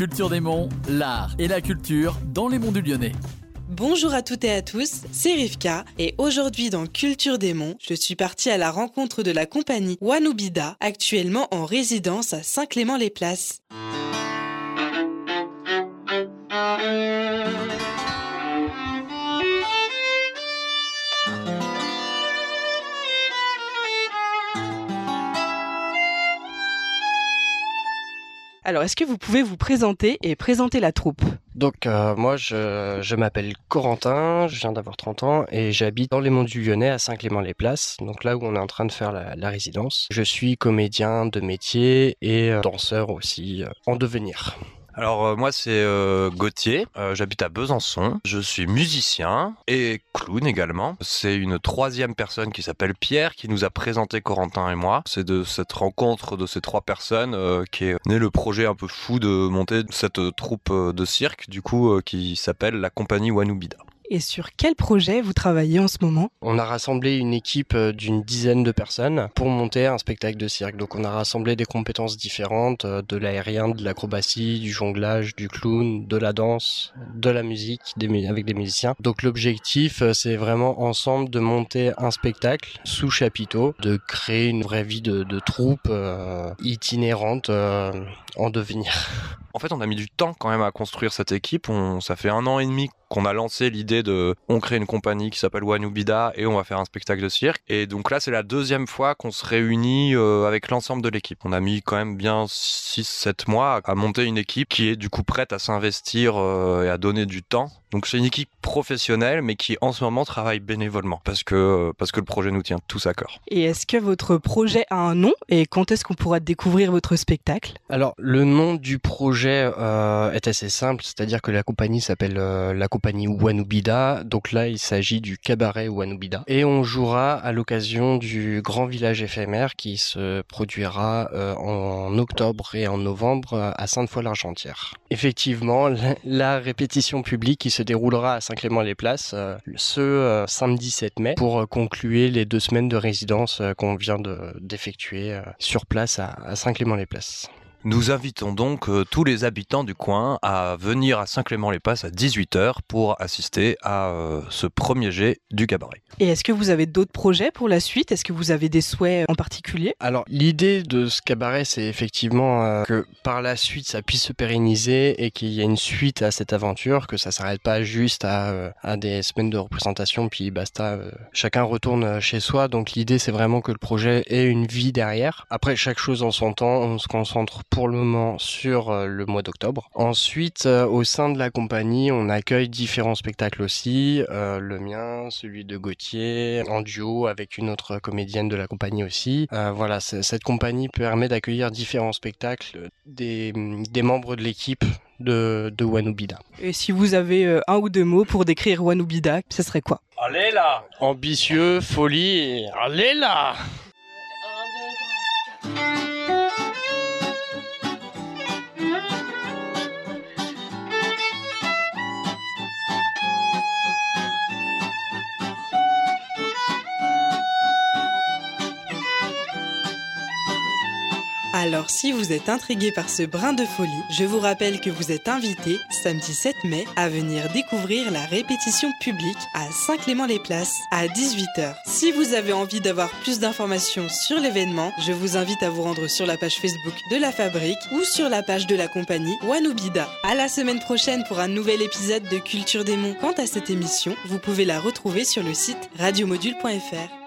Culture des Monts, l'art et la culture dans les monts du Lyonnais. Bonjour à toutes et à tous, c'est Rivka et aujourd'hui dans Culture des Monts, je suis partie à la rencontre de la compagnie Wanubida, actuellement en résidence à Saint-Clément-les-Places. Alors, est-ce que vous pouvez vous présenter et présenter la troupe? Donc euh, moi je, m'appelle Corentin, je viens d'avoir 30 ans et j'habite dans les monts du Lyonnais à Saint-Clément-les-Places, donc là où on est en train de faire la, la résidence. Je suis comédien de métier et euh, danseur aussi euh, en devenir. Alors euh, moi c'est euh, Gauthier, Euh, j'habite à Besançon, je suis musicien et clown également. C'est une troisième personne qui s'appelle Pierre qui nous a présenté Corentin et moi. C'est de cette rencontre de ces trois personnes qui est né le projet un peu fou de monter cette troupe de cirque du coup qui s'appelle la compagnie Wanubida. Et sur quel projet vous travaillez en ce moment? On a rassemblé une équipe euh, d'une dizaine de personnes pour monter un spectacle de cirque. Donc on a rassemblé des compétences différentes, euh, de l'aérien, de l'acrobatie, du jonglage, du clown, de la danse, de la musique avec des musiciens. Donc l'objectif euh, c'est vraiment ensemble de monter un spectacle sous chapiteau, de créer une vraie vie de, troupe itinérante en devenir. En fait, on a mis du temps quand même à construire cette équipe. On, ça fait un an et demi qu'on a lancé l'idée de, on crée une compagnie qui s'appelle Wanubida et on va faire un spectacle de cirque. Et donc là, c'est la deuxième fois qu'on se réunit euh, avec l'ensemble de l'équipe. On a mis quand même bien 6-7 mois à monter une équipe qui est du coup prête à s'investir euh, et à donner du temps. Donc c'est une équipe professionnelle, mais qui en ce moment travaille bénévolement parce que parce que le projet nous tient tous à cœur. Et est-ce que votre projet a un nom? Et quand est-ce qu'on pourra découvrir votre spectacle? Alors le nom du projet euh, est assez simple, c'est-à-dire que la compagnie s'appelle euh, la compagnie Wanubida. Donc là, il s'agit du cabaret Wanubida. Et on jouera à l'occasion du grand village éphémère qui se produira euh, en octobre et en novembre à Sainte-Foy-l'Argentière. Effectivement, la, la répétition publique qui se déroulera à Saint-Clément-les-Places euh, ce euh, samedi 7 mai pour euh, conclure les deux semaines de résidence qu'on vient de- d'effectuer sur place à, à Saint-Clément-les-Places. Nous invitons donc euh, tous les habitants du coin à venir à Saint-Clément-les-Passes à 18h pour assister à euh, ce premier jet du cabaret. Et est-ce que vous avez d'autres projets pour la suite? Est-ce que vous avez des souhaits en particulier? Alors l'idée de ce cabaret, c'est effectivement euh, que par la suite, ça puisse se pérenniser et qu'il y ait une suite à cette aventure, que ça s'arrête pas juste à, euh, à des semaines de représentation, puis basta, euh, chacun retourne chez soi. Donc l'idée, c'est vraiment que le projet ait une vie derrière. Après, chaque chose en son temps, on se concentre pour le moment sur euh, le mois d'octobre. Ensuite, euh, au sein de la compagnie, on accueille différents spectacles aussi, euh, le mien, celui de Gauthier, en duo avec une autre comédienne de la compagnie aussi. Euh, voilà, cette compagnie permet d'accueillir différents spectacles des, des membres de l'équipe de, de Wanubida. Et si vous avez euh, un ou deux mots pour décrire Wanubida, ce serait quoi? Allez là Ambitieux, folie, et allez là Alors si vous êtes intrigué par ce brin de folie, je vous rappelle que vous êtes invité samedi 7 mai à venir découvrir la répétition publique à Saint-Clément-les-Places à 18h. Si vous avez envie d'avoir plus d'informations sur l'événement, je vous invite à vous rendre sur la page Facebook de la Fabrique ou sur la page de la compagnie Wanubida. À la semaine prochaine pour un nouvel épisode de Culture des Monts. Quant à cette émission, vous pouvez la retrouver sur le site radiomodule.fr.